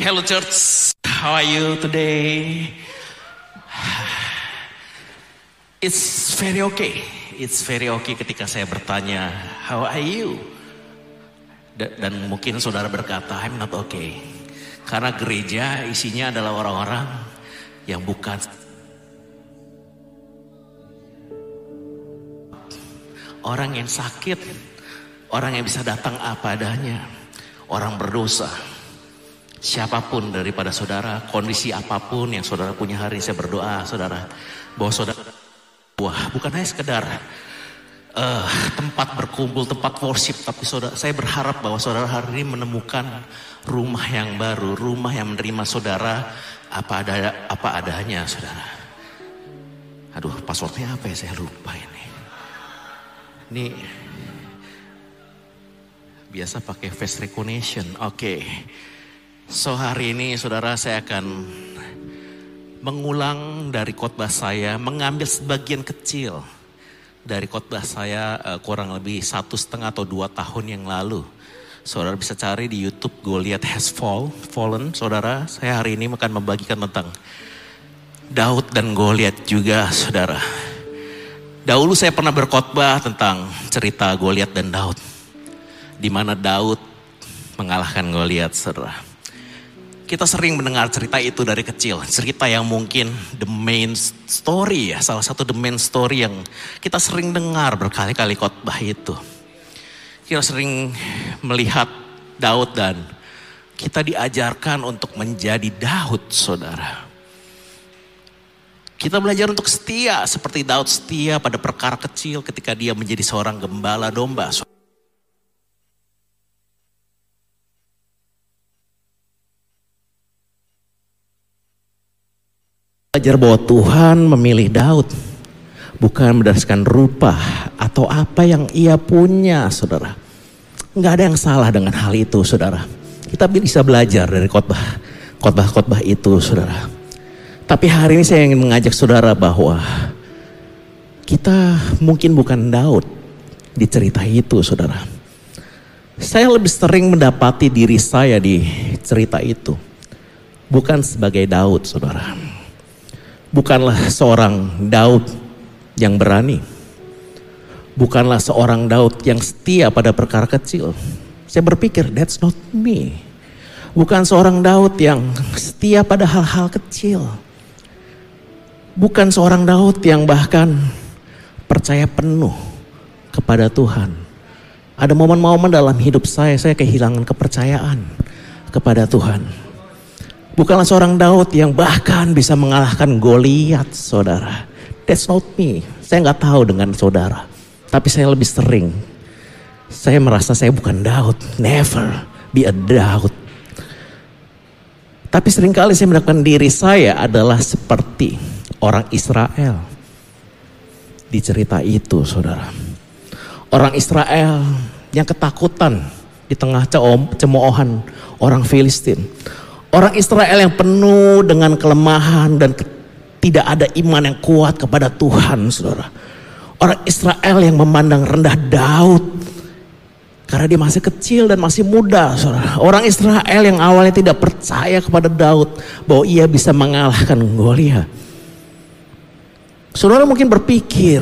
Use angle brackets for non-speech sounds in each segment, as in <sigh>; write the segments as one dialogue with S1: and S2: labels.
S1: Hello church, how are you today? It's very okay. It's very okay ketika saya bertanya, how are you? Da- Dan mungkin saudara berkata, I'm not okay. Karena gereja isinya adalah orang-orang yang bukan orang yang sakit, orang yang bisa datang apa adanya, orang berdosa. Siapa pun daripada saudara, kondisi apa pun yang saudara punya hari ini, saya berdoa saudara, bahwa saudara, wah bukan hanya sekedar eh, tempat berkumpul, tempat worship, tapi saudara, saya berharap bahwa saudara hari ini menemukan rumah yang baru, rumah yang menerima saudara apa ada apa adanya, saudara. Aduh, passwordnya apa ya? Saya lupa ini. Ini biasa pakai face recognition. Oke. So hari ini saudara saya akan mengulang dari khotbah saya, mengambil sebagian kecil dari khotbah saya eh, kurang lebih satu setengah atau dua tahun yang lalu. Saudara bisa cari di YouTube Goliath has fall, fallen. Saudara, saya hari ini akan membagikan tentang Daud dan Goliath juga, saudara. Dahulu saya pernah berkhotbah tentang cerita Goliath dan Daud. Di mana Daud mengalahkan Goliath, saudara. Kita sering mendengar cerita itu dari kecil. Cerita yang mungkin the main story ya. Salah satu the main story yang kita sering dengar berkali-kali khotbah itu. Kita sering melihat Daud dan kita diajarkan untuk menjadi Daud saudara. Kita belajar untuk setia seperti Daud setia pada perkara kecil ketika dia menjadi seorang gembala domba. Belajar bahwa Tuhan memilih Daud bukan berdasarkan rupa atau apa yang ia punya, saudara. Nggak ada yang salah dengan hal itu, saudara. Kita bisa belajar dari khotbah, khotbah-khotbah itu, saudara. Tapi hari ini saya ingin mengajak saudara bahwa kita mungkin bukan Daud di cerita itu, saudara. Saya lebih sering mendapati diri saya di cerita itu. Bukan sebagai Daud, saudara bukanlah seorang Daud yang berani. Bukanlah seorang Daud yang setia pada perkara kecil. Saya berpikir, that's not me. Bukan seorang Daud yang setia pada hal-hal kecil. Bukan seorang Daud yang bahkan percaya penuh kepada Tuhan. Ada momen-momen dalam hidup saya, saya kehilangan kepercayaan kepada Tuhan. Bukanlah seorang Daud yang bahkan bisa mengalahkan Goliat, saudara. That's not me. Saya nggak tahu dengan saudara. Tapi saya lebih sering. Saya merasa saya bukan Daud. Never be a Daud. Tapi sering kali saya mendapatkan diri saya adalah seperti orang Israel. Di cerita itu, saudara. Orang Israel yang ketakutan di tengah cemoohan orang Filistin. Orang Israel yang penuh dengan kelemahan dan tidak ada iman yang kuat kepada Tuhan, saudara. Orang Israel yang memandang rendah Daud karena dia masih kecil dan masih muda, saudara. Orang Israel yang awalnya tidak percaya kepada Daud bahwa ia bisa mengalahkan Goliat. Saudara mungkin berpikir,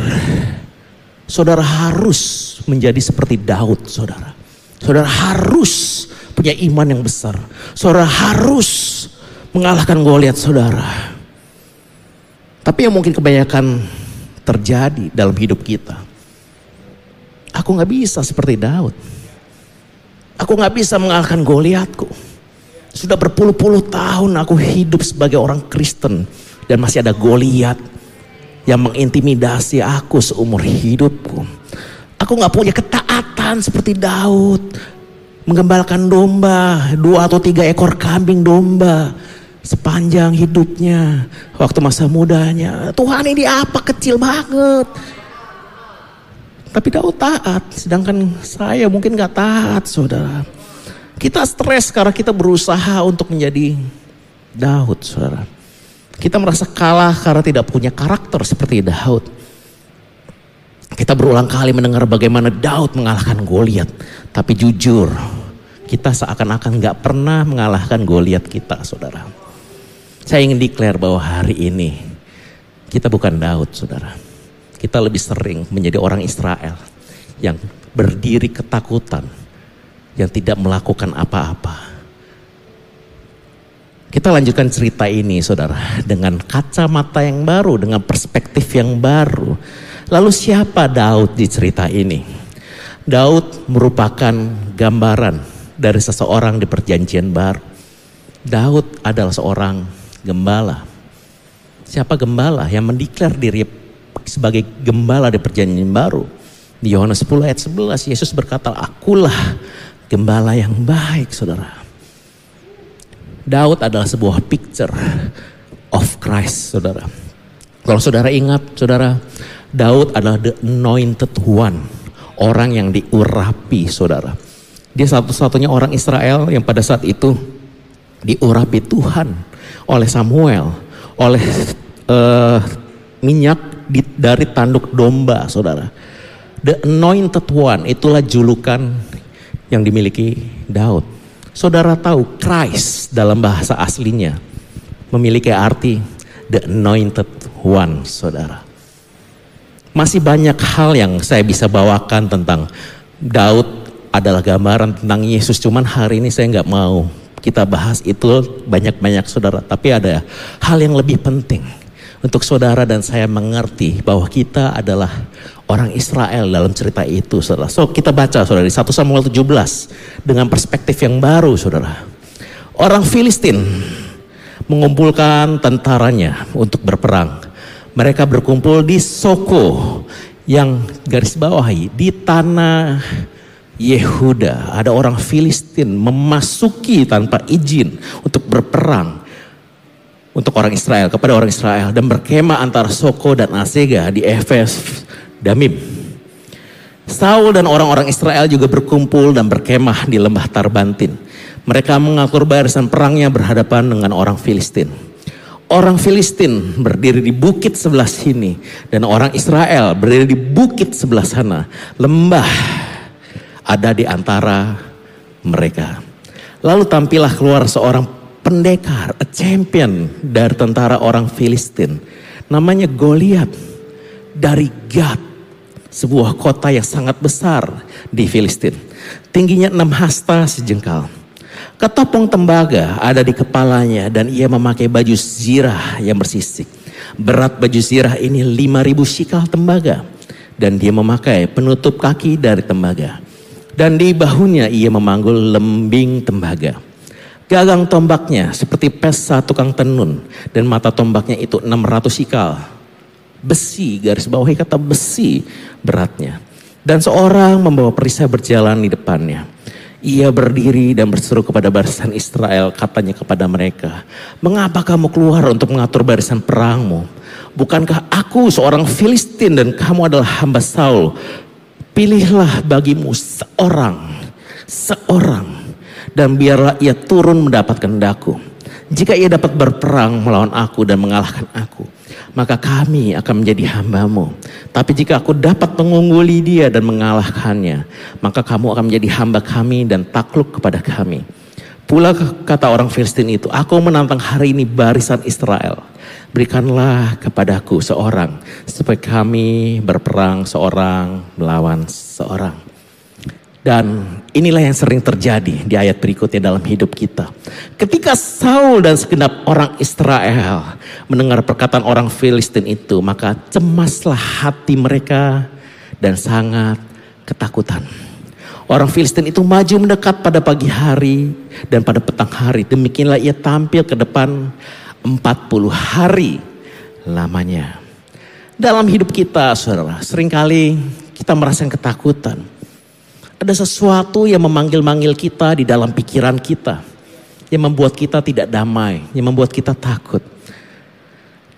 S1: saudara harus menjadi seperti Daud, saudara. Saudara harus punya iman yang besar. Saudara harus mengalahkan Goliat saudara. Tapi yang mungkin kebanyakan terjadi dalam hidup kita. Aku nggak bisa seperti Daud. Aku nggak bisa mengalahkan Goliatku. Sudah berpuluh-puluh tahun aku hidup sebagai orang Kristen dan masih ada Goliat yang mengintimidasi aku seumur hidupku. Aku nggak punya ketaatan seperti Daud. Menggembalakan domba, dua atau tiga ekor kambing domba. Sepanjang hidupnya, waktu masa mudanya. Tuhan ini apa kecil banget. Tapi Daud taat, sedangkan saya mungkin gak taat saudara. Kita stres karena kita berusaha untuk menjadi Daud saudara. Kita merasa kalah karena tidak punya karakter seperti Daud. Kita berulang kali mendengar bagaimana Daud mengalahkan Goliat, tapi jujur kita seakan-akan nggak pernah mengalahkan Goliat kita, saudara. Saya ingin declare bahwa hari ini kita bukan Daud, saudara. Kita lebih sering menjadi orang Israel yang berdiri ketakutan, yang tidak melakukan apa-apa. Kita lanjutkan cerita ini, saudara, dengan kacamata yang baru, dengan perspektif yang baru Lalu siapa Daud di cerita ini? Daud merupakan gambaran dari seseorang di perjanjian baru. Daud adalah seorang gembala. Siapa gembala yang mendeklar diri sebagai gembala di perjanjian baru? Di Yohanes 10 ayat 11 Yesus berkata, "Akulah gembala yang baik, Saudara." Daud adalah sebuah picture of Christ, Saudara. Kalau Saudara ingat, Saudara, Daud adalah the anointed one. Orang yang diurapi saudara. Dia satu-satunya orang Israel yang pada saat itu diurapi Tuhan oleh Samuel. Oleh uh, minyak di, dari tanduk domba saudara. The anointed one itulah julukan yang dimiliki Daud. Saudara tahu Christ dalam bahasa aslinya memiliki arti the anointed one saudara. Masih banyak hal yang saya bisa bawakan tentang Daud adalah gambaran tentang Yesus. Cuman hari ini saya nggak mau kita bahas itu banyak-banyak saudara. Tapi ada hal yang lebih penting untuk saudara dan saya mengerti bahwa kita adalah orang Israel dalam cerita itu saudara. So kita baca saudara di 1 Samuel 17 dengan perspektif yang baru saudara. Orang Filistin mengumpulkan tentaranya untuk berperang. Mereka berkumpul di Soko yang garis bawahi di tanah Yehuda. Ada orang Filistin memasuki tanpa izin untuk berperang untuk orang Israel kepada orang Israel dan berkemah antara Soko dan Asega di Efes Damim. Saul dan orang-orang Israel juga berkumpul dan berkemah di lembah Tarbantin. Mereka mengatur barisan perangnya berhadapan dengan orang Filistin. Orang Filistin berdiri di bukit sebelah sini dan orang Israel berdiri di bukit sebelah sana. Lembah ada di antara mereka. Lalu tampillah keluar seorang pendekar, a champion dari tentara orang Filistin. Namanya Goliat dari Gad, sebuah kota yang sangat besar di Filistin. Tingginya enam hasta sejengkal. Ketopong tembaga ada di kepalanya dan ia memakai baju zirah yang bersisik. Berat baju zirah ini 5000 shikal tembaga dan dia memakai penutup kaki dari tembaga. Dan di bahunya ia memanggul lembing tembaga. Gagang tombaknya seperti pesa tukang tenun dan mata tombaknya itu 600 shikal. Besi, garis bawahi kata besi beratnya. Dan seorang membawa perisai berjalan di depannya. Ia berdiri dan berseru kepada barisan Israel, katanya kepada mereka, "Mengapa kamu keluar untuk mengatur barisan perangmu? Bukankah aku seorang Filistin dan kamu adalah hamba Saul? Pilihlah bagimu seorang, seorang, dan biarlah ia turun mendapatkan daku. Jika ia dapat berperang melawan aku dan mengalahkan aku, maka kami akan menjadi hambamu. Tapi jika aku dapat mengungguli dia dan mengalahkannya, maka kamu akan menjadi hamba kami dan takluk kepada kami. Pula kata orang Filistin itu, aku menantang hari ini barisan Israel. Berikanlah kepadaku seorang, supaya kami berperang seorang melawan seorang. Dan inilah yang sering terjadi di ayat berikutnya dalam hidup kita. Ketika Saul dan segenap orang Israel mendengar perkataan orang Filistin itu, maka cemaslah hati mereka dan sangat ketakutan. Orang Filistin itu maju mendekat pada pagi hari dan pada petang hari. Demikianlah ia tampil ke depan 40 hari lamanya. Dalam hidup kita, saudara, sering kali kita merasakan ketakutan Ada sesuatu yang memanggil-manggil kita di dalam pikiran kita. Yang membuat kita tidak damai. Yang membuat kita takut.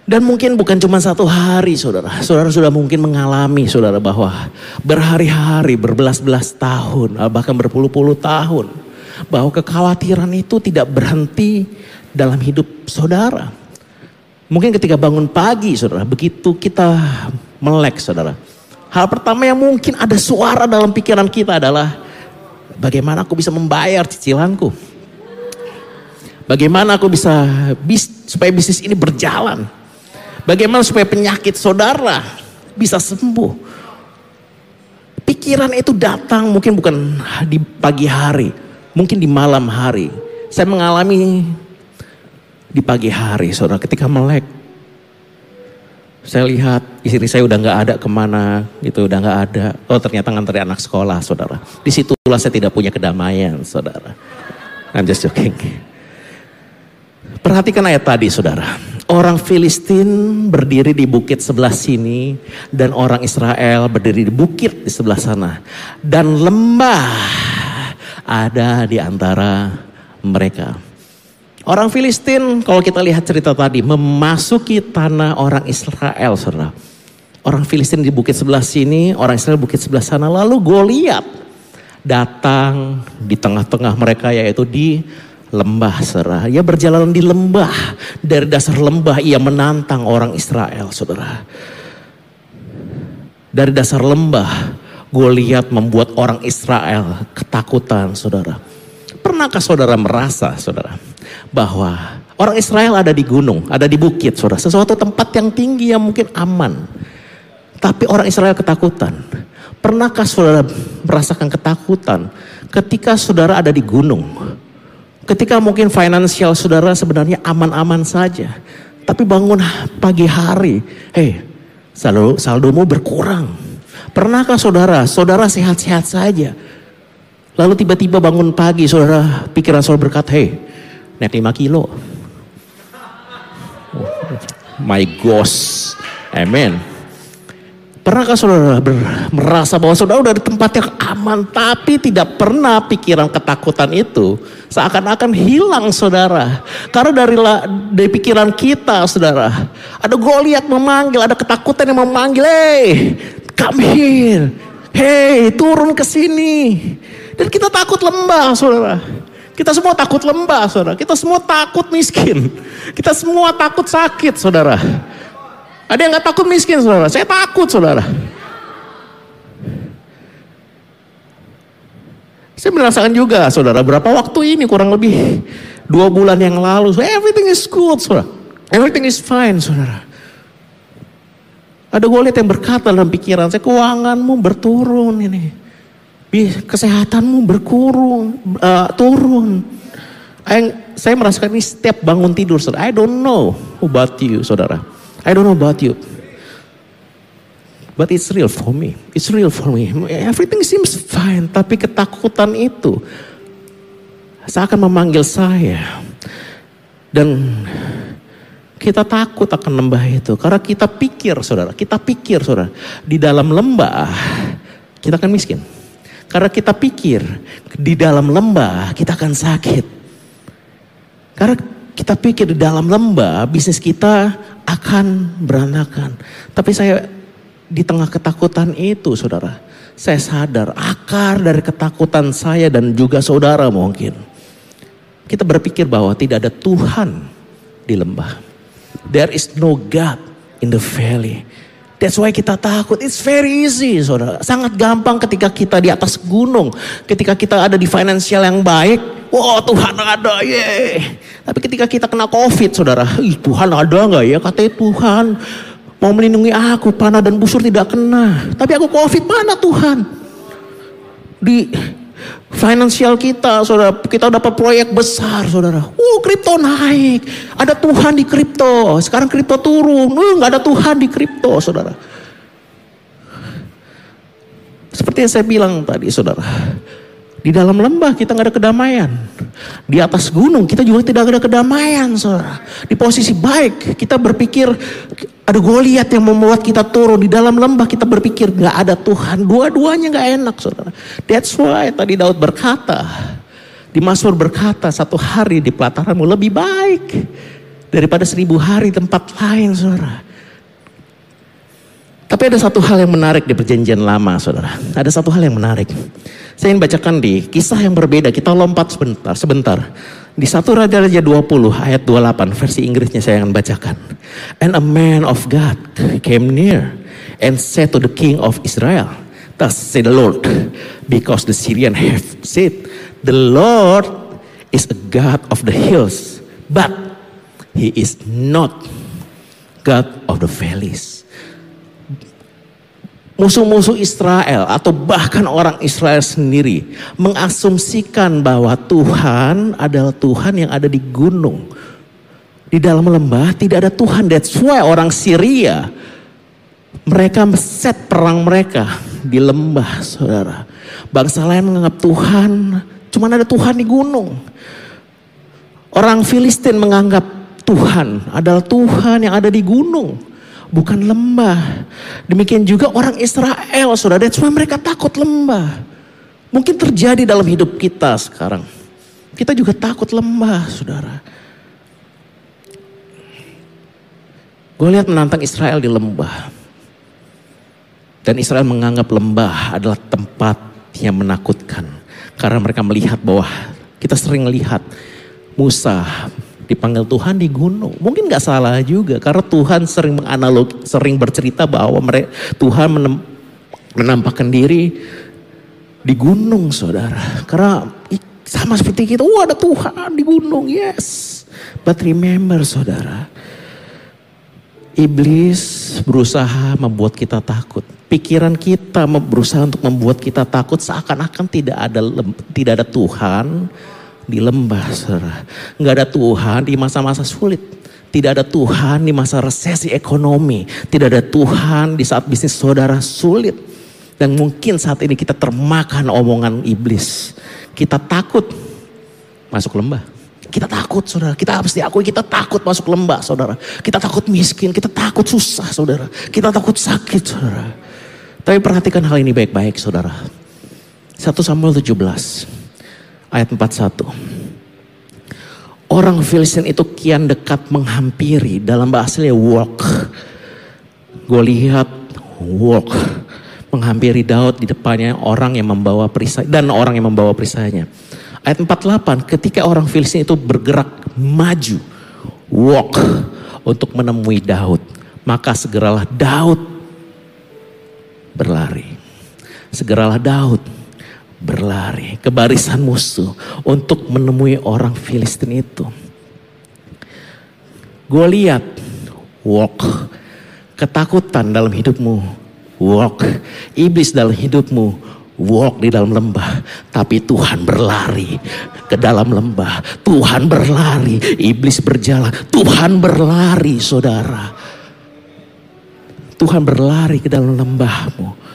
S1: Dan mungkin bukan cuma satu hari saudara. Saudara sudah mungkin mengalami saudara bahwa berhari-hari, berbelas-belas tahun, bahkan berpuluh-puluh tahun. Bahwa kekhawatiran itu tidak berhenti dalam hidup saudara. Mungkin ketika bangun pagi saudara, begitu kita melek saudara. Hal pertama yang mungkin ada suara dalam pikiran kita adalah bagaimana aku bisa membayar cicilanku. Bagaimana aku bisa bis, supaya bisnis ini berjalan. Bagaimana supaya penyakit saudara bisa sembuh. Pikiran itu datang mungkin bukan di pagi hari, mungkin di malam hari. Saya mengalami di pagi hari, saudara, ketika melek. Saya lihat istri saya udah nggak ada ke mana, gitu, udah nggak ada. Oh ternyata ngantri anak sekolah, saudara. Di situlah saya tidak punya kedamaian, saudara. I'm just joking. Perhatikan ayat tadi, saudara. Orang Filistin berdiri di bukit sebelah sini dan orang Israel berdiri di bukit di sebelah sana. Dan lembah ada di antara mereka. Orang Filistin kalau kita lihat cerita tadi memasuki tanah orang Israel saudara. Orang Filistin di bukit sebelah sini, orang Israel bukit sebelah sana. Lalu Goliat datang di tengah-tengah mereka yaitu di lembah saudara. Ia berjalan di lembah. Dari dasar lembah ia menantang orang Israel saudara. Dari dasar lembah Goliat membuat orang Israel ketakutan saudara. Pernahkah saudara merasa saudara bahwa orang Israel ada di gunung, ada di bukit saudara. Sesuatu tempat yang tinggi yang mungkin aman. Tapi orang Israel ketakutan. Pernahkah saudara merasakan ketakutan ketika saudara ada di gunung? Ketika mungkin finansial saudara sebenarnya aman-aman saja. Tapi bangun pagi hari, hei saldo, saldomu berkurang. Pernahkah saudara, saudara sehat-sehat saja. Lalu tiba-tiba bangun pagi saudara, pikiran saudara berkata, hei naik 5 kilo. My gosh, amen. Pernahkah saudara merasa bahwa saudara udah di tempat yang aman tapi tidak pernah pikiran ketakutan itu seakan-akan hilang saudara. Karena dari, dari pikiran kita saudara ada Goliat memanggil, ada ketakutan yang memanggil, hey come here, hey turun ke sini. Dan kita takut lembah saudara. Kita semua takut lembah saudara. Kita semua takut miskin. Kita semua takut sakit saudara. Ada yang gak takut miskin saudara? Saya takut saudara. Saya merasakan juga saudara, berapa waktu ini kurang lebih dua bulan yang lalu, everything is good saudara. Everything is fine saudara. Ada gue lihat yang berkata dalam pikiran saya, keuanganmu berturun ini. Kesehatanmu berkurung, uh, turun. Saya merasakan ini setiap bangun tidur saudara. I don't know about you saudara. I don't know about you. But it's real for me. It's real for me. Everything seems fine. Tapi ketakutan itu seakan memanggil saya. Dan kita takut akan lembah itu. Karena kita pikir saudara. Kita pikir saudara. Di dalam lembah kita akan miskin. Karena kita pikir di dalam lembah kita akan sakit. Karena kita pikir di dalam lembah bisnis kita akan berantakan. Tapi saya di tengah ketakutan itu saudara, saya sadar akar dari ketakutan saya dan juga saudara mungkin. Kita berpikir bahwa tidak ada Tuhan di lembah. There is no God in the valley. That's why kita takut. It's very easy, saudara. Sangat gampang ketika kita di atas gunung. Ketika kita ada di finansial yang baik. Wow, Tuhan ada, ye. Tapi ketika kita kena covid, saudara. Ih, Tuhan ada nggak ya? Katanya Tuhan mau melindungi aku, panah dan busur tidak kena. Tapi aku covid, mana Tuhan? Di finansial kita, saudara, kita dapat proyek besar, saudara. Uh, kripto naik, ada Tuhan di kripto. Sekarang kripto turun, uh, nggak ada Tuhan di kripto, saudara. Seperti yang saya bilang tadi, saudara. Di dalam lembah kita nggak ada kedamaian. Di atas gunung kita juga tidak ada kedamaian, saudara. Di posisi baik kita berpikir ada Goliat yang membuat kita turun. Di dalam lembah kita berpikir nggak ada Tuhan. Dua-duanya nggak enak, saudara. That's why tadi Daud berkata, di Mazmur berkata satu hari di pelataranmu lebih baik daripada seribu hari tempat lain, saudara. Tapi ada satu hal yang menarik di perjanjian lama, saudara. Ada satu hal yang menarik. Saya ingin bacakan di kisah yang berbeda. Kita lompat sebentar. sebentar. Di satu Raja-Raja 20 ayat 28 versi Inggrisnya saya akan bacakan. And a man of God came near and said to the king of Israel, Thus say the Lord, because the Syrian have said, the Lord is a God of the hills, but he is not God of the valleys musuh-musuh Israel atau bahkan orang Israel sendiri mengasumsikan bahwa Tuhan adalah Tuhan yang ada di gunung. Di dalam lembah tidak ada Tuhan. That's why orang Syria mereka set perang mereka di lembah, saudara. Bangsa lain menganggap Tuhan cuma ada Tuhan di gunung. Orang Filistin menganggap Tuhan adalah Tuhan yang ada di gunung bukan lembah. Demikian juga orang Israel, saudara. That's why mereka takut lembah. Mungkin terjadi dalam hidup kita sekarang. Kita juga takut lembah, saudara. Gue lihat menantang Israel di lembah. Dan Israel menganggap lembah adalah tempat yang menakutkan. Karena mereka melihat bahwa kita sering lihat Musa dipanggil Tuhan di gunung. Mungkin nggak salah juga karena Tuhan sering menganalog, sering bercerita bahwa mereka Tuhan menem, menampakkan diri di gunung, saudara. Karena sama seperti kita, oh ada Tuhan di gunung, yes. But remember, saudara, iblis berusaha membuat kita takut. Pikiran kita berusaha untuk membuat kita takut seakan-akan tidak ada tidak ada Tuhan di lembah, saudara. Nggak ada Tuhan di masa-masa sulit. Tidak ada Tuhan di masa resesi ekonomi. Tidak ada Tuhan di saat bisnis saudara sulit. Dan mungkin saat ini kita termakan omongan iblis. Kita takut masuk lembah. Kita takut saudara, kita harus diakui kita takut masuk lembah saudara. Kita takut miskin, kita takut susah saudara. Kita takut sakit saudara. Tapi perhatikan hal ini baik-baik saudara. 1 Samuel 17 ayat 41. Orang Filistin itu kian dekat menghampiri dalam bahasanya walk. Gue lihat walk menghampiri Daud di depannya orang yang membawa perisai dan orang yang membawa perisainya. Ayat 48 ketika orang Filistin itu bergerak maju walk untuk menemui Daud, maka segeralah Daud berlari. Segeralah Daud berlari ke barisan musuh untuk menemui orang Filistin itu. Gue lihat walk ketakutan dalam hidupmu, walk iblis dalam hidupmu, walk di dalam lembah, tapi Tuhan berlari ke dalam lembah. Tuhan berlari, iblis berjalan, Tuhan berlari, saudara. Tuhan berlari ke dalam lembahmu.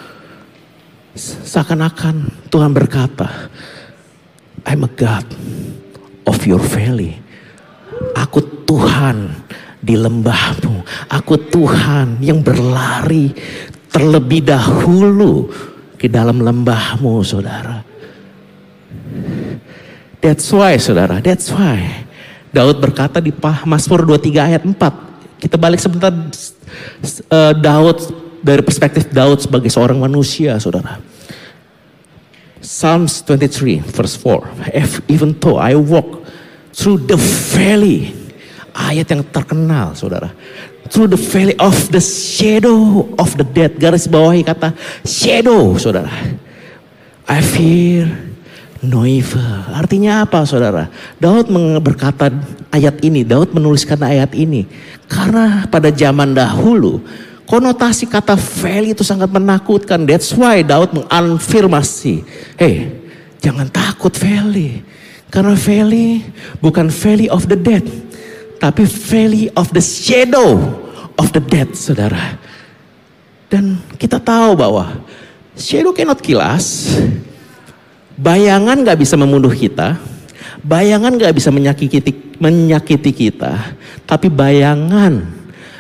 S1: Seakan-akan Tuhan berkata, I'm a God of your valley. Aku Tuhan di lembahmu. Aku Tuhan yang berlari terlebih dahulu ke dalam lembahmu, saudara. That's why, saudara. That's why. Daud berkata di Mazmur 23 ayat 4. Kita balik sebentar. Uh, Daud dari perspektif Daud sebagai seorang manusia, saudara. Psalms 23 verse 4. If, even though I walk through the valley. Ayat yang terkenal, saudara. Through the valley of the shadow of the dead. Garis bawahi kata shadow, saudara. I fear no evil. Artinya apa saudara? Daud berkata ayat ini, Daud menuliskan ayat ini. Karena pada zaman dahulu Konotasi kata valley itu sangat menakutkan. That's why Daud mengonfirmasi. Hey, jangan takut valley. Karena valley bukan valley of the dead. Tapi valley of the shadow of the dead, saudara. Dan kita tahu bahwa shadow cannot kill us. Bayangan gak bisa membunuh kita, bayangan gak bisa menyakiti, menyakiti kita, tapi bayangan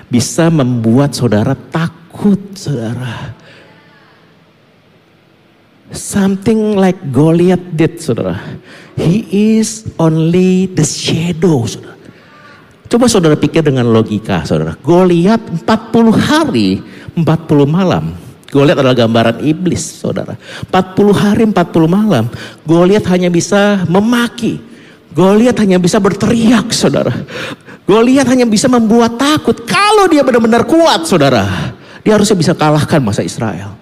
S1: bisa membuat saudara takut, saudara. Something like Goliath did, saudara. He is only the shadow, saudara. Coba saudara pikir dengan logika, saudara. Goliath 40 hari, 40 malam. Goliath adalah gambaran iblis, saudara. 40 hari, 40 malam. Goliath hanya bisa memaki. Goliath hanya bisa berteriak, saudara. Goliath hanya bisa membuat takut. Kalau dia benar-benar kuat, saudara. Dia harusnya bisa kalahkan masa Israel.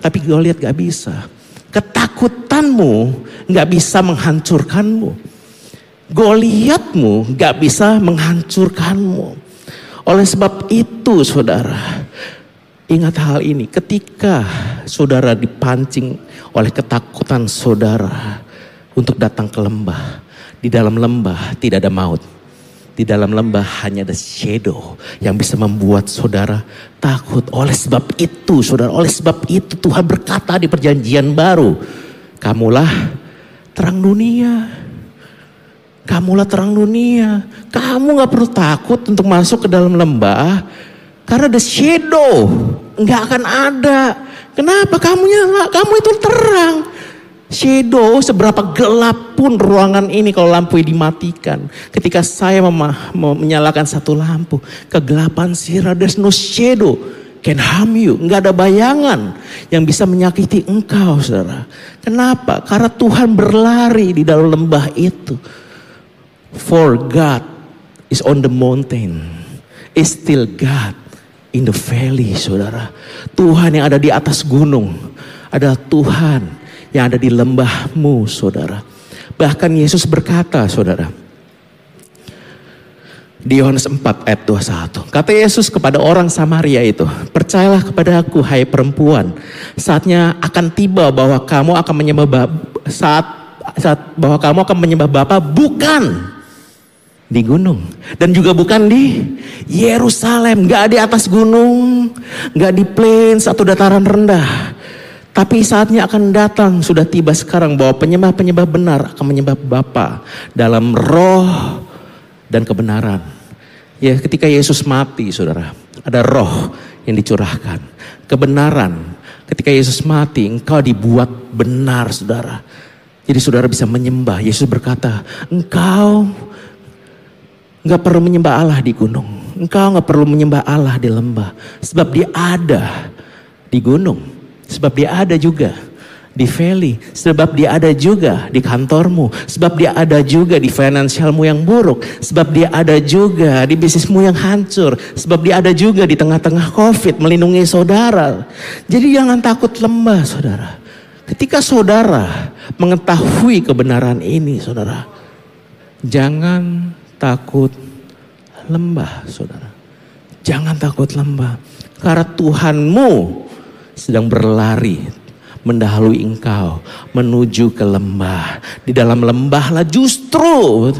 S1: Tapi Goliath gak bisa. Ketakutanmu gak bisa menghancurkanmu. Goliatmu gak bisa menghancurkanmu. Oleh sebab itu saudara, Ingat hal ini, ketika saudara dipancing oleh ketakutan saudara untuk datang ke lembah, di dalam lembah tidak ada maut. Di dalam lembah hanya ada shadow yang bisa membuat saudara takut. Oleh sebab itu, saudara, oleh sebab itu Tuhan berkata di perjanjian baru, kamulah terang dunia. Kamulah terang dunia. Kamu gak perlu takut untuk masuk ke dalam lembah karena the shadow nggak akan ada. Kenapa kamu nyala? Kamu itu terang. Shadow seberapa gelap pun ruangan ini kalau lampu dimatikan. Ketika saya menyalakan satu lampu, kegelapan sirah, there's no shadow can harm you. Nggak ada bayangan yang bisa menyakiti engkau, saudara. Kenapa? Karena Tuhan berlari di dalam lembah itu. For God is on the mountain, is still God in the valley, saudara. Tuhan yang ada di atas gunung adalah Tuhan yang ada di lembahmu, saudara. Bahkan Yesus berkata, saudara. Di Yohanes 4 ayat 21. Kata Yesus kepada orang Samaria itu, percayalah kepada aku hai perempuan, saatnya akan tiba bahwa kamu akan menyembah saat saat bahwa kamu akan menyembah Bapa bukan di gunung dan juga bukan di Yerusalem, nggak di atas gunung, nggak di plains atau dataran rendah. Tapi saatnya akan datang, sudah tiba sekarang bahwa penyembah-penyembah benar akan menyembah Bapa dalam roh dan kebenaran. Ya ketika Yesus mati saudara, ada roh yang dicurahkan. Kebenaran, ketika Yesus mati engkau dibuat benar saudara. Jadi saudara bisa menyembah. Yesus berkata, engkau Enggak perlu menyembah Allah di gunung. Engkau enggak perlu menyembah Allah di lembah. Sebab dia ada di gunung. Sebab dia ada juga di valley. Sebab dia ada juga di kantormu. Sebab dia ada juga di finansialmu yang buruk. Sebab dia ada juga di bisnismu yang hancur. Sebab dia ada juga di tengah-tengah covid melindungi saudara. Jadi jangan takut lembah saudara. Ketika saudara mengetahui kebenaran ini saudara. Jangan takut lembah, saudara. Jangan takut lembah. Karena Tuhanmu sedang berlari mendahului engkau menuju ke lembah. Di dalam lembahlah justru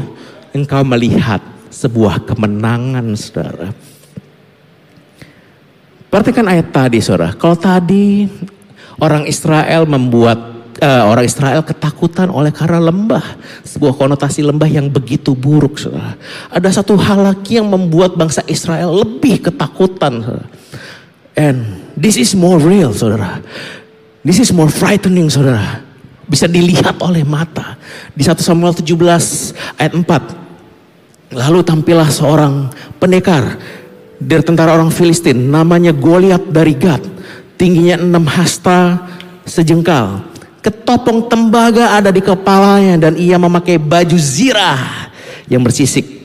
S1: engkau melihat sebuah kemenangan, saudara. Perhatikan ayat tadi, saudara. Kalau tadi orang Israel membuat uh, orang Israel ketakutan oleh karena lembah. Sebuah konotasi lembah yang begitu buruk. Saudara. Ada satu hal lagi yang membuat bangsa Israel lebih ketakutan. Saudara. And this is more real saudara. This is more frightening saudara. Bisa dilihat oleh mata. Di 1 Samuel 17 ayat 4. Lalu tampillah seorang pendekar dari tentara orang Filistin namanya Goliat dari Gad. Tingginya enam hasta sejengkal ketopong tembaga ada di kepalanya dan ia memakai baju zirah yang bersisik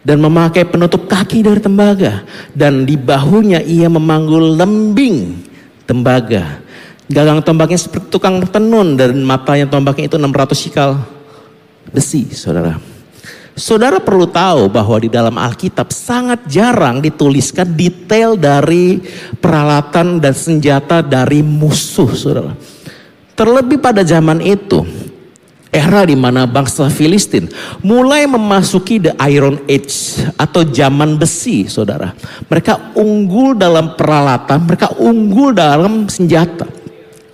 S1: dan memakai penutup kaki dari tembaga. Dan di bahunya ia memanggul lembing tembaga. Gagang tombaknya seperti tukang tenun dan matanya tombaknya itu 600 sikal besi saudara. Saudara perlu tahu bahwa di dalam Alkitab sangat jarang dituliskan detail dari peralatan dan senjata dari musuh, saudara. Terlebih pada zaman itu, era di mana bangsa Filistin mulai memasuki the Iron Age atau zaman besi, saudara. Mereka unggul dalam peralatan, mereka unggul dalam senjata.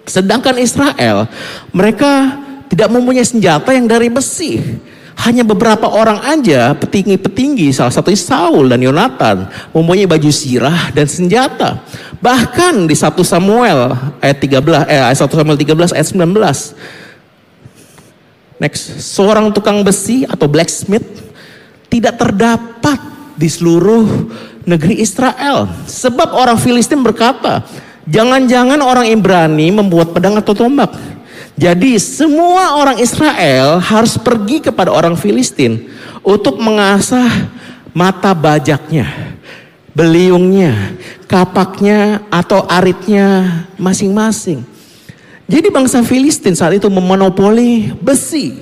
S1: Sedangkan Israel, mereka tidak mempunyai senjata yang dari besi. Hanya beberapa orang aja petinggi-petinggi salah satunya Saul dan Yonatan mempunyai baju sirah dan senjata. Bahkan di 1 Samuel ayat 13 eh 1 Samuel 13 ayat 19. Next, seorang tukang besi atau blacksmith tidak terdapat di seluruh negeri Israel. Sebab orang Filistin berkata, jangan-jangan orang Ibrani membuat pedang atau tombak. Jadi semua orang Israel harus pergi kepada orang Filistin untuk mengasah mata bajaknya, beliungnya, kapaknya atau aritnya masing-masing. Jadi bangsa Filistin saat itu memonopoli besi.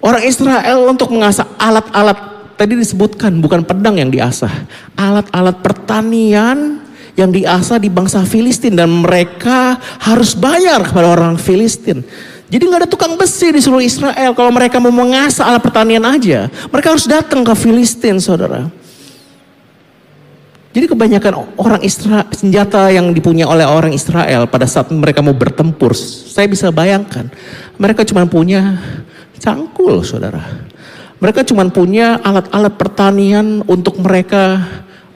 S1: Orang Israel untuk mengasah alat-alat tadi disebutkan bukan pedang yang diasah, alat-alat pertanian yang diasah di bangsa Filistin dan mereka harus bayar kepada orang Filistin. Jadi nggak ada tukang besi di seluruh Israel. Kalau mereka mau mengasah alat pertanian aja, mereka harus datang ke Filistin, saudara. Jadi kebanyakan orang Israel, senjata yang dipunya oleh orang Israel pada saat mereka mau bertempur, saya bisa bayangkan, mereka cuma punya cangkul, saudara. Mereka cuma punya alat-alat pertanian untuk mereka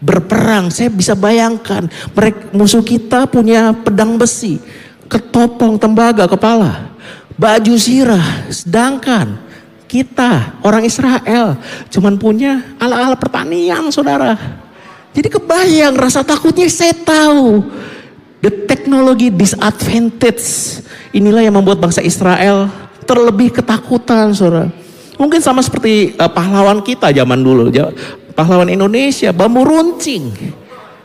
S1: berperang. Saya bisa bayangkan mereka musuh kita punya pedang besi, ketopong tembaga kepala, baju sirah, sedangkan kita orang Israel cuman punya alat-alat pertanian, saudara. Jadi kebayang rasa takutnya saya tahu. The technology disadvantage inilah yang membuat bangsa Israel terlebih ketakutan, saudara. Mungkin sama seperti uh, pahlawan kita zaman dulu pahlawan Indonesia, bambu runcing.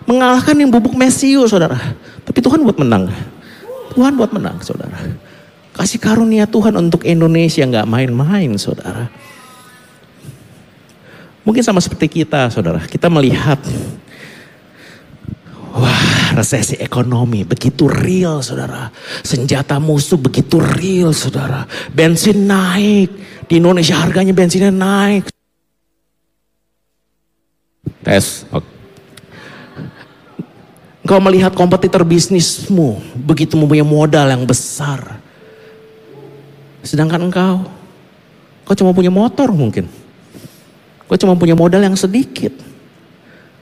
S1: Mengalahkan yang bubuk mesiu, saudara. Tapi Tuhan buat menang. Tuhan buat menang, saudara. Kasih karunia Tuhan untuk Indonesia nggak main-main, saudara. Mungkin sama seperti kita, saudara. Kita melihat, wah resesi ekonomi begitu real, saudara. Senjata musuh begitu real, saudara. Bensin naik. Di Indonesia harganya bensinnya naik. Tes. Okay. Engkau melihat kompetitor bisnismu begitu mempunyai modal yang besar. Sedangkan engkau, kau cuma punya motor mungkin. Kau cuma punya modal yang sedikit.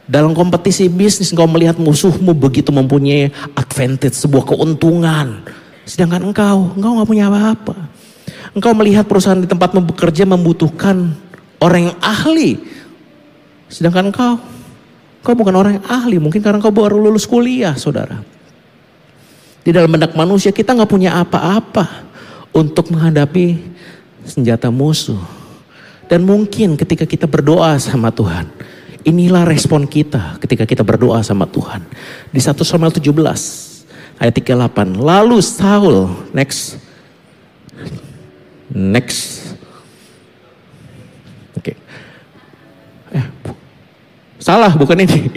S1: Dalam kompetisi bisnis engkau melihat musuhmu begitu mempunyai advantage, sebuah keuntungan. Sedangkan engkau, engkau nggak punya apa-apa. Engkau melihat perusahaan di tempatmu bekerja membutuhkan orang yang ahli Sedangkan engkau, kau bukan orang yang ahli, mungkin karena kau baru lulus kuliah, saudara. Di dalam benak manusia kita nggak punya apa-apa untuk menghadapi senjata musuh. Dan mungkin ketika kita berdoa sama Tuhan, inilah respon kita ketika kita berdoa sama Tuhan. Di 1 Samuel 17 ayat 38. Lalu Saul, next. Next. Eh, salah, bukan ini.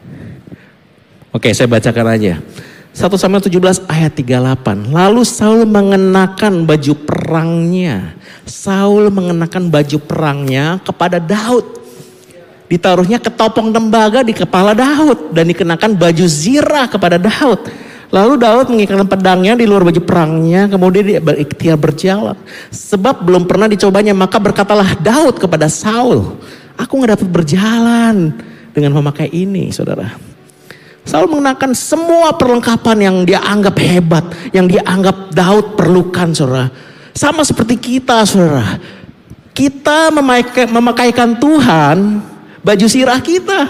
S1: <laughs> Oke, saya bacakan aja. 1 Samuel 17 ayat 38. Lalu Saul mengenakan baju perangnya. Saul mengenakan baju perangnya kepada Daud. Ditaruhnya ketopong tembaga di kepala Daud dan dikenakan baju zirah kepada Daud. Lalu Daud mengikatkan pedangnya di luar baju perangnya, kemudian dia berikhtiar berjalan. Sebab belum pernah dicobanya, maka berkatalah Daud kepada Saul, Aku nggak dapat berjalan dengan memakai ini, saudara. Saul mengenakan semua perlengkapan yang dia anggap hebat, yang dia anggap Daud perlukan, saudara. Sama seperti kita, saudara. Kita memakai, memakaikan Tuhan baju sirah kita.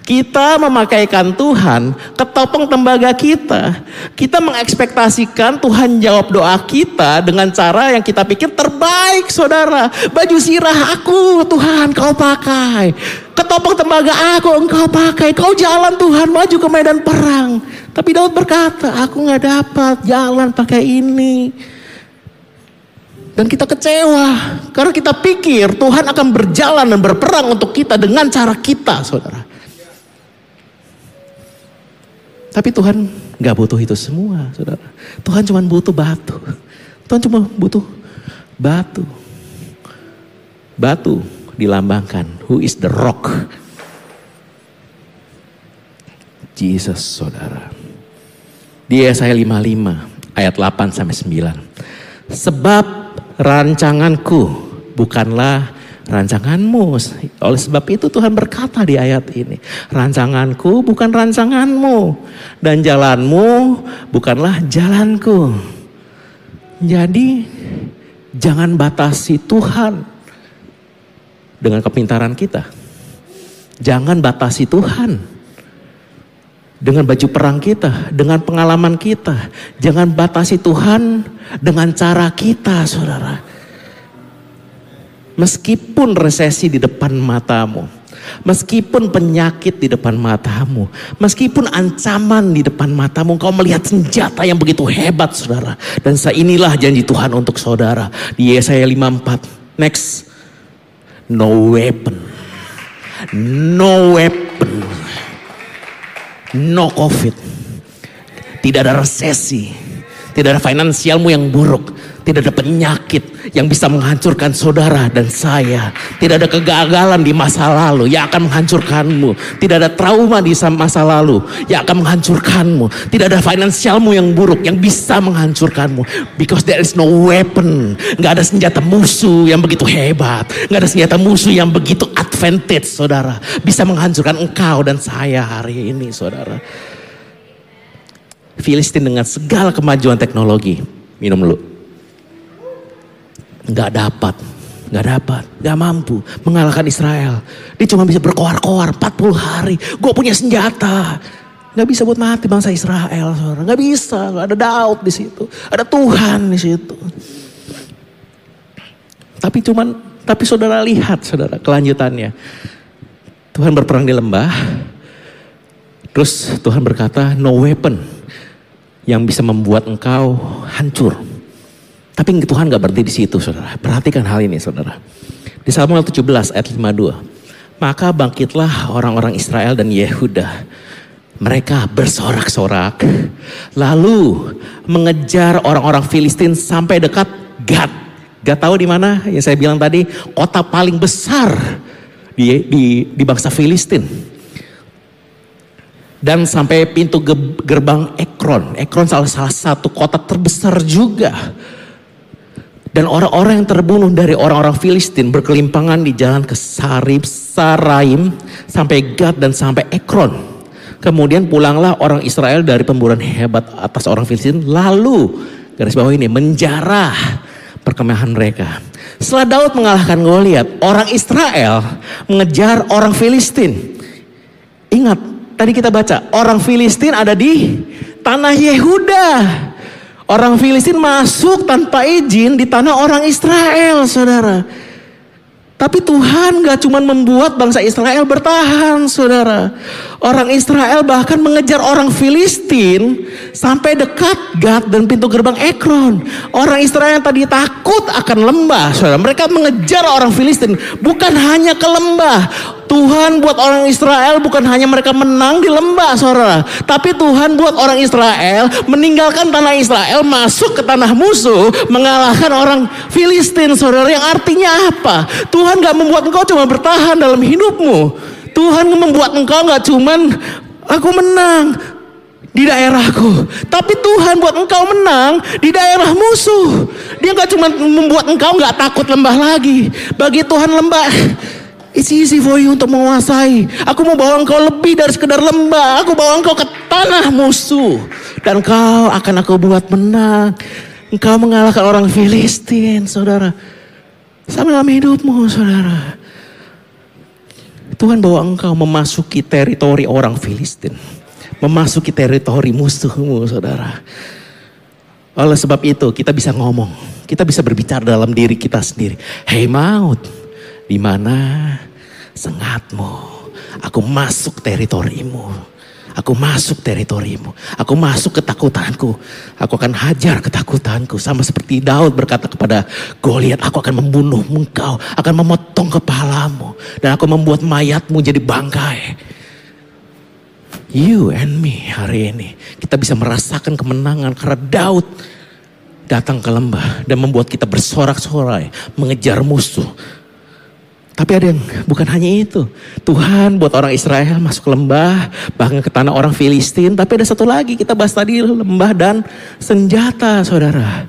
S1: Kita memakaikan Tuhan ketopong tembaga kita. Kita mengekspektasikan Tuhan jawab doa kita dengan cara yang kita pikir terbaik saudara. Baju sirah aku Tuhan kau pakai. Ketopong tembaga aku engkau pakai. Kau jalan Tuhan maju ke medan perang. Tapi Daud berkata aku gak dapat jalan pakai ini. Dan kita kecewa karena kita pikir Tuhan akan berjalan dan berperang untuk kita dengan cara kita, saudara. Tapi Tuhan nggak butuh itu semua, saudara. Tuhan cuma butuh batu. Tuhan cuma butuh batu. Batu dilambangkan. Who is the rock? Jesus, saudara. Di Yesaya 55 ayat 8 sampai 9. Sebab rancanganku bukanlah rancanganmu. Oleh sebab itu Tuhan berkata di ayat ini, rancanganku bukan rancanganmu dan jalanmu bukanlah jalanku. Jadi jangan batasi Tuhan dengan kepintaran kita. Jangan batasi Tuhan dengan baju perang kita, dengan pengalaman kita. Jangan batasi Tuhan dengan cara kita, saudara. Meskipun resesi di depan matamu, meskipun penyakit di depan matamu, meskipun ancaman di depan matamu, kau melihat senjata yang begitu hebat, saudara. Dan inilah janji Tuhan untuk saudara di Yesaya 54. Next, no weapon, no weapon, no covid, tidak ada resesi, tidak ada finansialmu yang buruk, tidak ada penyakit yang bisa menghancurkan saudara dan saya. Tidak ada kegagalan di masa lalu yang akan menghancurkanmu. Tidak ada trauma di masa lalu yang akan menghancurkanmu. Tidak ada finansialmu yang buruk yang bisa menghancurkanmu. Because there is no weapon. Gak ada senjata musuh yang begitu hebat. Gak ada senjata musuh yang begitu advantage saudara. Bisa menghancurkan engkau dan saya hari ini saudara. Filistin dengan segala kemajuan teknologi. Minum dulu nggak dapat, nggak dapat, nggak mampu mengalahkan Israel. Dia cuma bisa berkoar-koar 40 hari. Gue punya senjata. Nggak bisa buat mati bangsa Israel, saudara. Nggak bisa, ada Daud di situ, ada Tuhan di situ. Tapi cuman, tapi saudara lihat, saudara, kelanjutannya. Tuhan berperang di lembah, terus Tuhan berkata, no weapon yang bisa membuat engkau hancur tapi Tuhan gak berhenti di situ saudara. Perhatikan hal ini saudara. Di Samuel 17 ayat 52. Maka bangkitlah orang-orang Israel dan Yehuda. Mereka bersorak-sorak. Lalu mengejar orang-orang Filistin sampai dekat Gad. Gad tahu di mana? Yang saya bilang tadi kota paling besar di, di, di bangsa Filistin dan sampai pintu gerbang Ekron. Ekron salah, salah satu kota terbesar juga dan orang-orang yang terbunuh dari orang-orang Filistin berkelimpangan di jalan ke Sarib, Saraim, sampai Gad dan sampai Ekron. Kemudian pulanglah orang Israel dari pemburuan hebat atas orang Filistin. Lalu, garis bawah ini, menjarah perkemahan mereka. Setelah Daud mengalahkan Goliat, orang Israel mengejar orang Filistin. Ingat, tadi kita baca, orang Filistin ada di tanah Yehuda. Orang Filistin masuk tanpa izin di tanah orang Israel, saudara. Tapi Tuhan gak cuma membuat bangsa Israel bertahan, saudara. Orang Israel bahkan mengejar orang Filistin sampai dekat Gad dan pintu gerbang Ekron. Orang Israel yang tadi takut akan lembah, saudara. Mereka mengejar orang Filistin bukan hanya ke lembah. Tuhan buat orang Israel bukan hanya mereka menang di lembah saudara. Tapi Tuhan buat orang Israel meninggalkan tanah Israel masuk ke tanah musuh. Mengalahkan orang Filistin saudara. Yang artinya apa? Tuhan gak membuat engkau cuma bertahan dalam hidupmu. Tuhan membuat engkau gak cuman aku menang di daerahku. Tapi Tuhan buat engkau menang di daerah musuh. Dia gak cuma membuat engkau gak takut lembah lagi. Bagi Tuhan lembah It's easy for you untuk menguasai. Aku mau bawa engkau lebih dari sekedar lembah. Aku bawa engkau ke tanah musuh. Dan kau akan aku buat menang. Engkau mengalahkan orang Filistin, saudara. Sama dalam hidupmu, saudara. Tuhan bawa engkau memasuki teritori orang Filistin. Memasuki teritori musuhmu, saudara. Oleh sebab itu, kita bisa ngomong. Kita bisa berbicara dalam diri kita sendiri. Hei maut, di mana sengatmu. Aku masuk teritorimu. Aku masuk teritorimu. Aku masuk ketakutanku. Aku akan hajar ketakutanku. Sama seperti Daud berkata kepada Goliat, aku akan membunuh engkau. Akan memotong kepalamu. Dan aku membuat mayatmu jadi bangkai. You and me hari ini. Kita bisa merasakan kemenangan karena Daud datang ke lembah. Dan membuat kita bersorak-sorai. Mengejar musuh tapi ada yang bukan hanya itu. Tuhan buat orang Israel masuk lembah, bahkan ke tanah orang Filistin. Tapi ada satu lagi, kita bahas tadi lembah dan senjata saudara.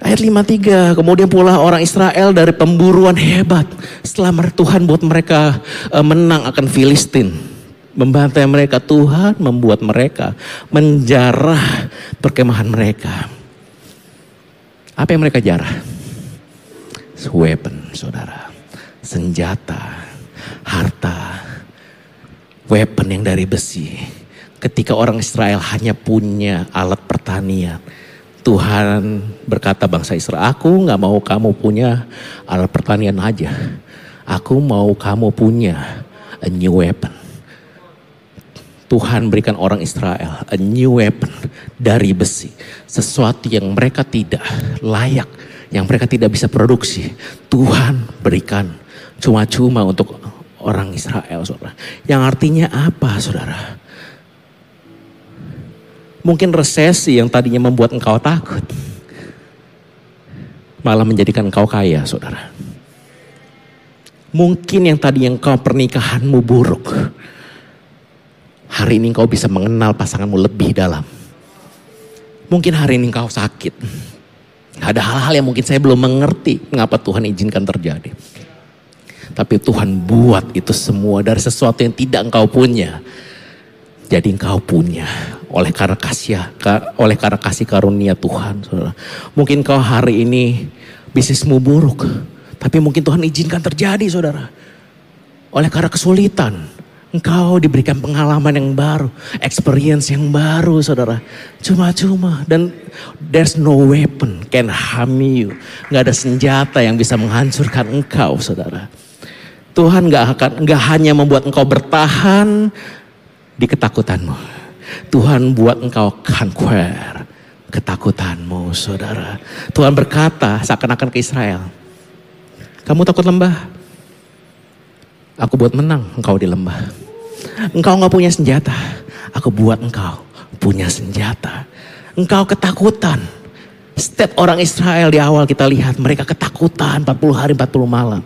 S1: Ayat 53, kemudian pula orang Israel dari pemburuan hebat. Setelah Tuhan buat mereka eh, menang akan Filistin. Membantai mereka, Tuhan membuat mereka menjarah perkemahan mereka. Apa yang mereka jarah? Weapon, saudara. Senjata, harta, weapon yang dari besi. Ketika orang Israel hanya punya alat pertanian, Tuhan berkata bangsa Israel, aku nggak mau kamu punya alat pertanian aja. Aku mau kamu punya a new weapon. Tuhan berikan orang Israel a new weapon dari besi. Sesuatu yang mereka tidak layak, yang mereka tidak bisa produksi. Tuhan berikan cuma-cuma untuk orang Israel, saudara. Yang artinya apa, saudara? Mungkin resesi yang tadinya membuat engkau takut. Malah menjadikan engkau kaya saudara. Mungkin yang tadi engkau pernikahanmu buruk. Hari ini engkau bisa mengenal pasanganmu lebih dalam. Mungkin hari ini engkau sakit. Ada hal-hal yang mungkin saya belum mengerti mengapa Tuhan izinkan terjadi. Tapi Tuhan buat itu semua dari sesuatu yang tidak engkau punya. Jadi engkau punya oleh karena kasih oleh karena kasih karunia Tuhan, saudara. Mungkin kau hari ini bisnismu buruk, tapi mungkin Tuhan izinkan terjadi, saudara. Oleh karena kesulitan, engkau diberikan pengalaman yang baru, experience yang baru, saudara. Cuma-cuma dan there's no weapon can harm you. Gak ada senjata yang bisa menghancurkan engkau, saudara. Tuhan gak akan gak hanya membuat engkau bertahan di ketakutanmu. Tuhan buat engkau conquer ketakutanmu saudara. Tuhan berkata seakan-akan ke Israel. Kamu takut lembah? Aku buat menang engkau di lembah. Engkau nggak punya senjata. Aku buat engkau punya senjata. Engkau ketakutan. Setiap orang Israel di awal kita lihat mereka ketakutan 40 hari 40 malam.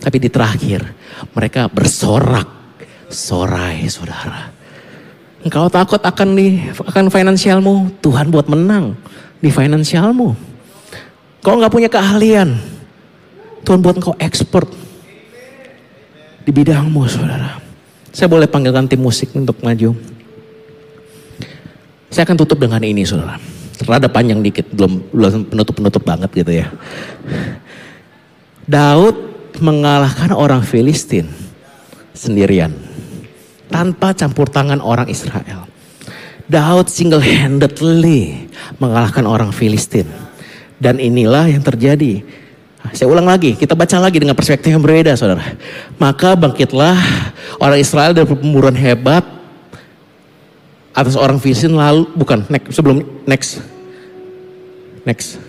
S1: Tapi di terakhir mereka bersorak. Sorai saudara. Engkau takut akan di akan finansialmu, Tuhan buat menang di finansialmu. Kau nggak punya keahlian, Tuhan buat engkau expert di bidangmu, saudara. Saya boleh panggilkan tim musik untuk maju. Saya akan tutup dengan ini, saudara. Rada panjang dikit, belum belum penutup-penutup banget gitu ya. Daud mengalahkan orang Filistin sendirian tanpa campur tangan orang Israel. Daud single-handedly mengalahkan orang Filistin. Dan inilah yang terjadi. Saya ulang lagi, kita baca lagi dengan perspektif yang berbeda saudara. Maka bangkitlah orang Israel dari pemburuan hebat atas orang Filistin lalu, bukan, next, sebelum next. Next.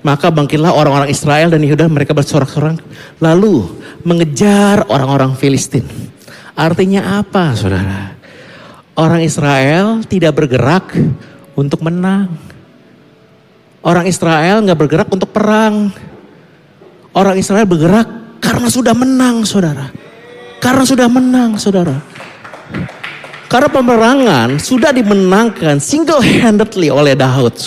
S1: Maka bangkitlah orang-orang Israel dan Yehuda mereka bersorak-sorak lalu mengejar orang-orang Filistin Artinya apa saudara? Orang Israel tidak bergerak untuk menang. Orang Israel nggak bergerak untuk perang. Orang Israel bergerak karena sudah menang saudara. Karena sudah menang saudara. Karena peperangan sudah dimenangkan single handedly oleh Daud.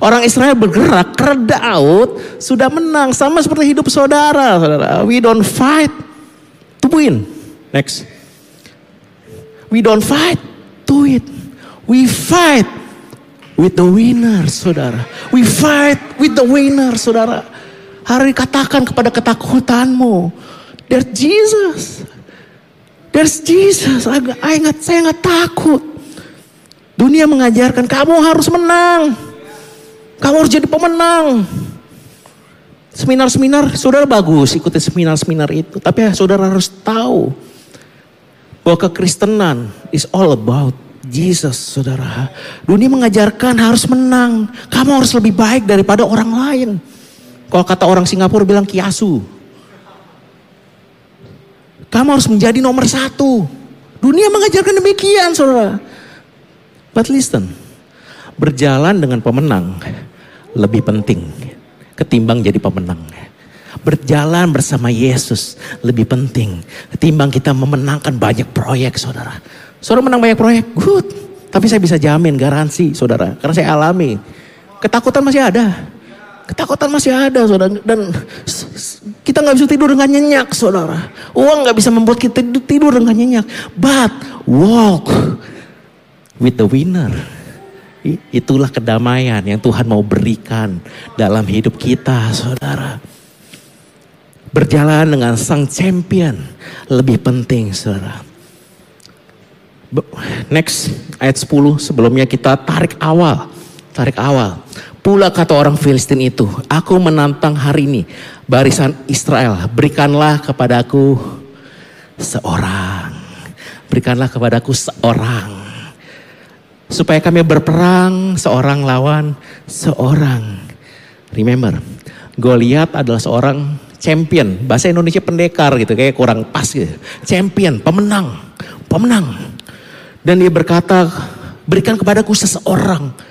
S1: Orang Israel bergerak karena Daud sudah menang. Sama seperti hidup saudara saudara. We don't fight to win. Next. We don't fight to it. We fight with the winner, saudara. We fight with the winner, saudara. Hari katakan kepada ketakutanmu, there's Jesus. There's Jesus. I, I saya nggak takut. Dunia mengajarkan kamu harus menang. Kamu harus jadi pemenang. Seminar-seminar, saudara bagus ikuti seminar-seminar itu. Tapi ya, saudara harus tahu bahwa kekristenan is all about Jesus, saudara. Dunia mengajarkan harus menang. Kamu harus lebih baik daripada orang lain. Kalau kata orang Singapura bilang kiasu. Kamu harus menjadi nomor satu. Dunia mengajarkan demikian, saudara. But listen, berjalan dengan pemenang lebih penting ketimbang jadi pemenang berjalan bersama Yesus lebih penting ketimbang kita memenangkan banyak proyek saudara. Saudara menang banyak proyek, good. Tapi saya bisa jamin garansi saudara, karena saya alami. Ketakutan masih ada. Ketakutan masih ada, saudara. Dan kita nggak bisa tidur dengan nyenyak, saudara. Uang nggak bisa membuat kita tidur dengan nyenyak. But walk with the winner. Itulah kedamaian yang Tuhan mau berikan dalam hidup kita, saudara. Berjalan dengan sang champion lebih penting, saudara. Next, ayat 10 sebelumnya kita tarik awal. Tarik awal. Pula kata orang Filistin itu, aku menantang hari ini barisan Israel, berikanlah kepadaku seorang. Berikanlah kepadaku seorang. Supaya kami berperang seorang lawan seorang. Remember, Goliat adalah seorang champion. Bahasa Indonesia pendekar gitu, kayak kurang pas gitu. Champion, pemenang, pemenang. Dan dia berkata, berikan kepadaku seseorang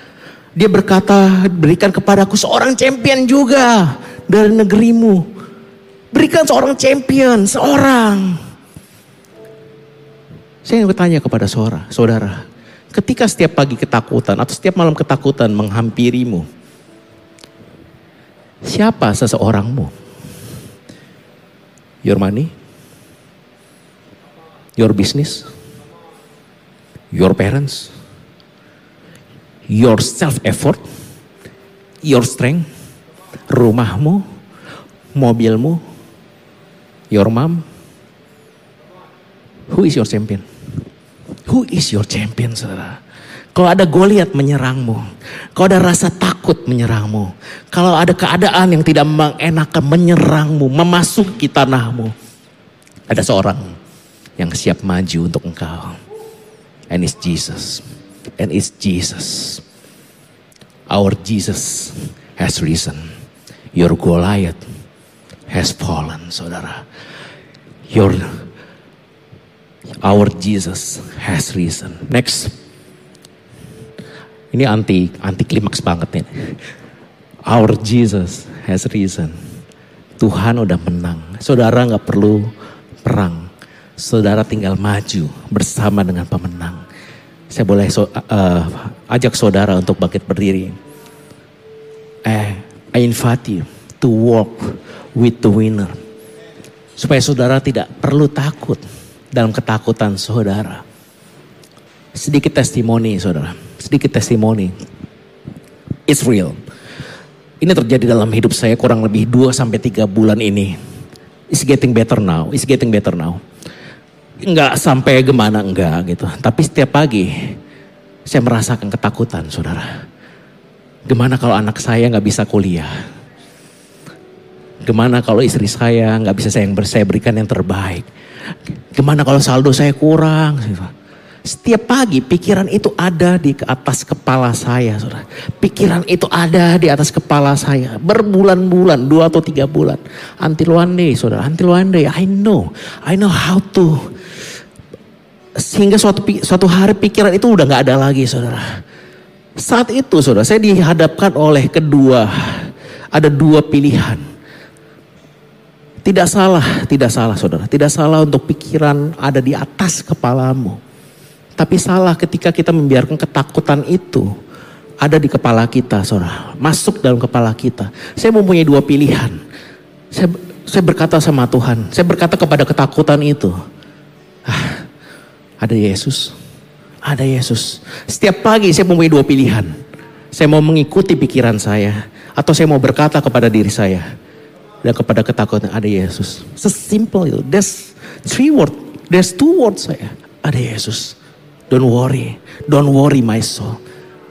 S1: dia berkata, berikan kepadaku seorang champion juga dari negerimu. Berikan seorang champion, seorang. Saya ingin bertanya kepada saudara, saudara, ketika setiap pagi ketakutan atau setiap malam ketakutan menghampirimu, siapa seseorangmu? Your money? Your business? Your parents? Your self effort, your strength, rumahmu, mobilmu, your mom. Who is your champion? Who is your champion, saudara? Kalau ada Goliat menyerangmu, kalau ada rasa takut menyerangmu, kalau ada keadaan yang tidak mengenakan menyerangmu, memasuki tanahmu, ada seorang yang siap maju untuk engkau. And it's Jesus and it's Jesus. Our Jesus has risen. Your Goliath has fallen, saudara. Your our Jesus has risen. Next. Ini anti anti klimaks banget nih. Our Jesus has risen. Tuhan udah menang. Saudara nggak perlu perang. Saudara tinggal maju bersama dengan pemenang. Saya boleh so, uh, ajak saudara untuk bangkit berdiri. Eh, I invite you to walk with the winner. Supaya saudara tidak perlu takut dalam ketakutan saudara. Sedikit testimoni saudara, sedikit testimoni. It's real. Ini terjadi dalam hidup saya kurang lebih 2 sampai 3 bulan ini. It's getting better now, it's getting better now nggak sampai gimana enggak gitu. Tapi setiap pagi saya merasakan ketakutan, saudara. Gimana kalau anak saya nggak bisa kuliah? Gimana kalau istri saya nggak bisa saya yang saya berikan yang terbaik? Gimana kalau saldo saya kurang? Setiap pagi pikiran itu ada di atas kepala saya, saudara. Pikiran itu ada di atas kepala saya. Berbulan-bulan, dua atau tiga bulan. Until one day, saudara. Until one day, I know. I know how to sehingga suatu suatu hari pikiran itu udah nggak ada lagi, saudara. Saat itu, saudara, saya dihadapkan oleh kedua, ada dua pilihan. Tidak salah, tidak salah, saudara. Tidak salah untuk pikiran ada di atas kepalamu. Tapi salah ketika kita membiarkan ketakutan itu ada di kepala kita, saudara. Masuk dalam kepala kita. Saya mempunyai dua pilihan. Saya, saya berkata sama Tuhan, saya berkata kepada ketakutan itu. Ah, ada Yesus. Ada Yesus. Setiap pagi saya mempunyai dua pilihan. Saya mau mengikuti pikiran saya. Atau saya mau berkata kepada diri saya. Dan kepada ketakutan ada Yesus. Sesimpel itu. There's three word. There's two words saya. Ada Yesus. Don't worry. Don't worry my soul.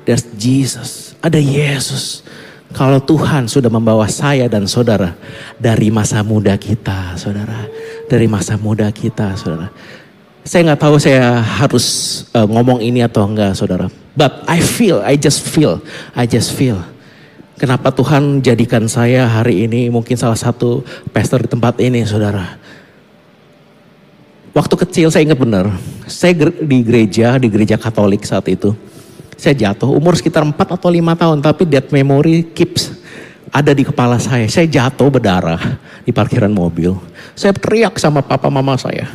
S1: There's Jesus. Ada Yesus. Kalau Tuhan sudah membawa saya dan saudara dari masa muda kita, saudara. Dari masa muda kita, saudara saya nggak tahu saya harus uh, ngomong ini atau enggak saudara. But I feel, I just feel, I just feel. Kenapa Tuhan jadikan saya hari ini mungkin salah satu pastor di tempat ini saudara. Waktu kecil saya ingat benar, saya di gereja, di gereja katolik saat itu. Saya jatuh umur sekitar 4 atau 5 tahun tapi that memory keeps ada di kepala saya. Saya jatuh berdarah di parkiran mobil. Saya teriak sama papa mama saya.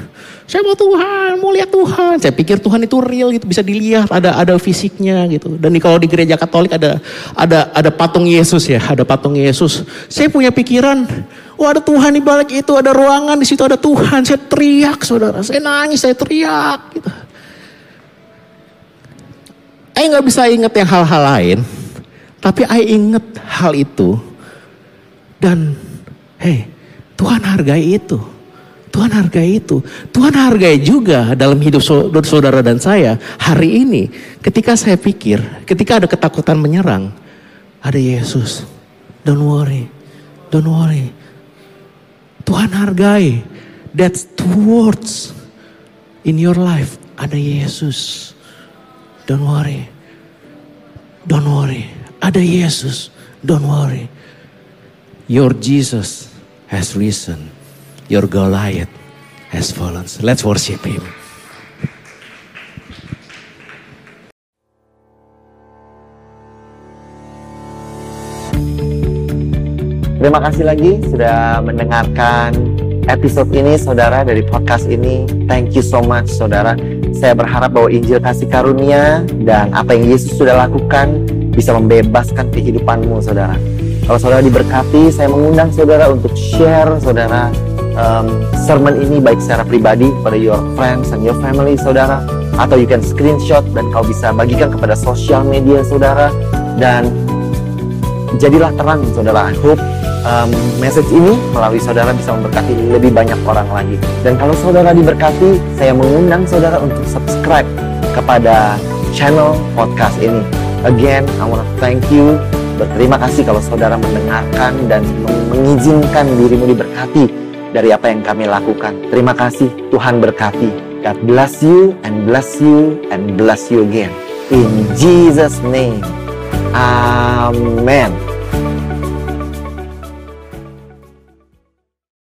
S1: Saya mau Tuhan, mau lihat Tuhan. Saya pikir Tuhan itu real itu bisa dilihat, ada ada fisiknya gitu. Dan kalau di gereja Katolik ada ada ada patung Yesus ya, ada patung Yesus. Saya punya pikiran, wah ada Tuhan di balik itu, ada ruangan di situ ada Tuhan. Saya teriak, saudara. Saya nangis, saya teriak. Gitu. Saya nggak bisa ingat yang hal-hal lain, tapi saya ingat hal itu. Dan, hey, Tuhan hargai itu. Tuhan hargai itu. Tuhan hargai juga dalam hidup saudara dan saya hari ini. Ketika saya pikir, ketika ada ketakutan menyerang, ada Yesus. Don't worry, don't worry. Tuhan hargai. That's two words in your life. Ada Yesus. Don't worry. Don't worry. Ada Yesus. Don't worry. Your Jesus has risen. Your Goliath has fallen. So let's worship him.
S2: Terima kasih lagi sudah mendengarkan episode ini saudara dari podcast ini. Thank you so much saudara. Saya berharap bahwa Injil kasih karunia dan apa yang Yesus sudah lakukan bisa membebaskan kehidupanmu saudara. Kalau saudara diberkati, saya mengundang saudara untuk share saudara. Um, sermon ini baik secara pribadi kepada your friends and your family saudara. Atau you can screenshot dan kau bisa bagikan kepada sosial media saudara. Dan jadilah terang saudara. I hope um, message ini melalui saudara bisa memberkati lebih banyak orang lagi. Dan kalau saudara diberkati saya mengundang saudara untuk subscribe kepada channel podcast ini again I want to thank you berterima kasih kalau saudara mendengarkan dan mengizinkan dirimu diberkati dari apa yang kami lakukan. Terima kasih, Tuhan berkati. God bless you and bless you and bless you again. In Jesus' name. Amen.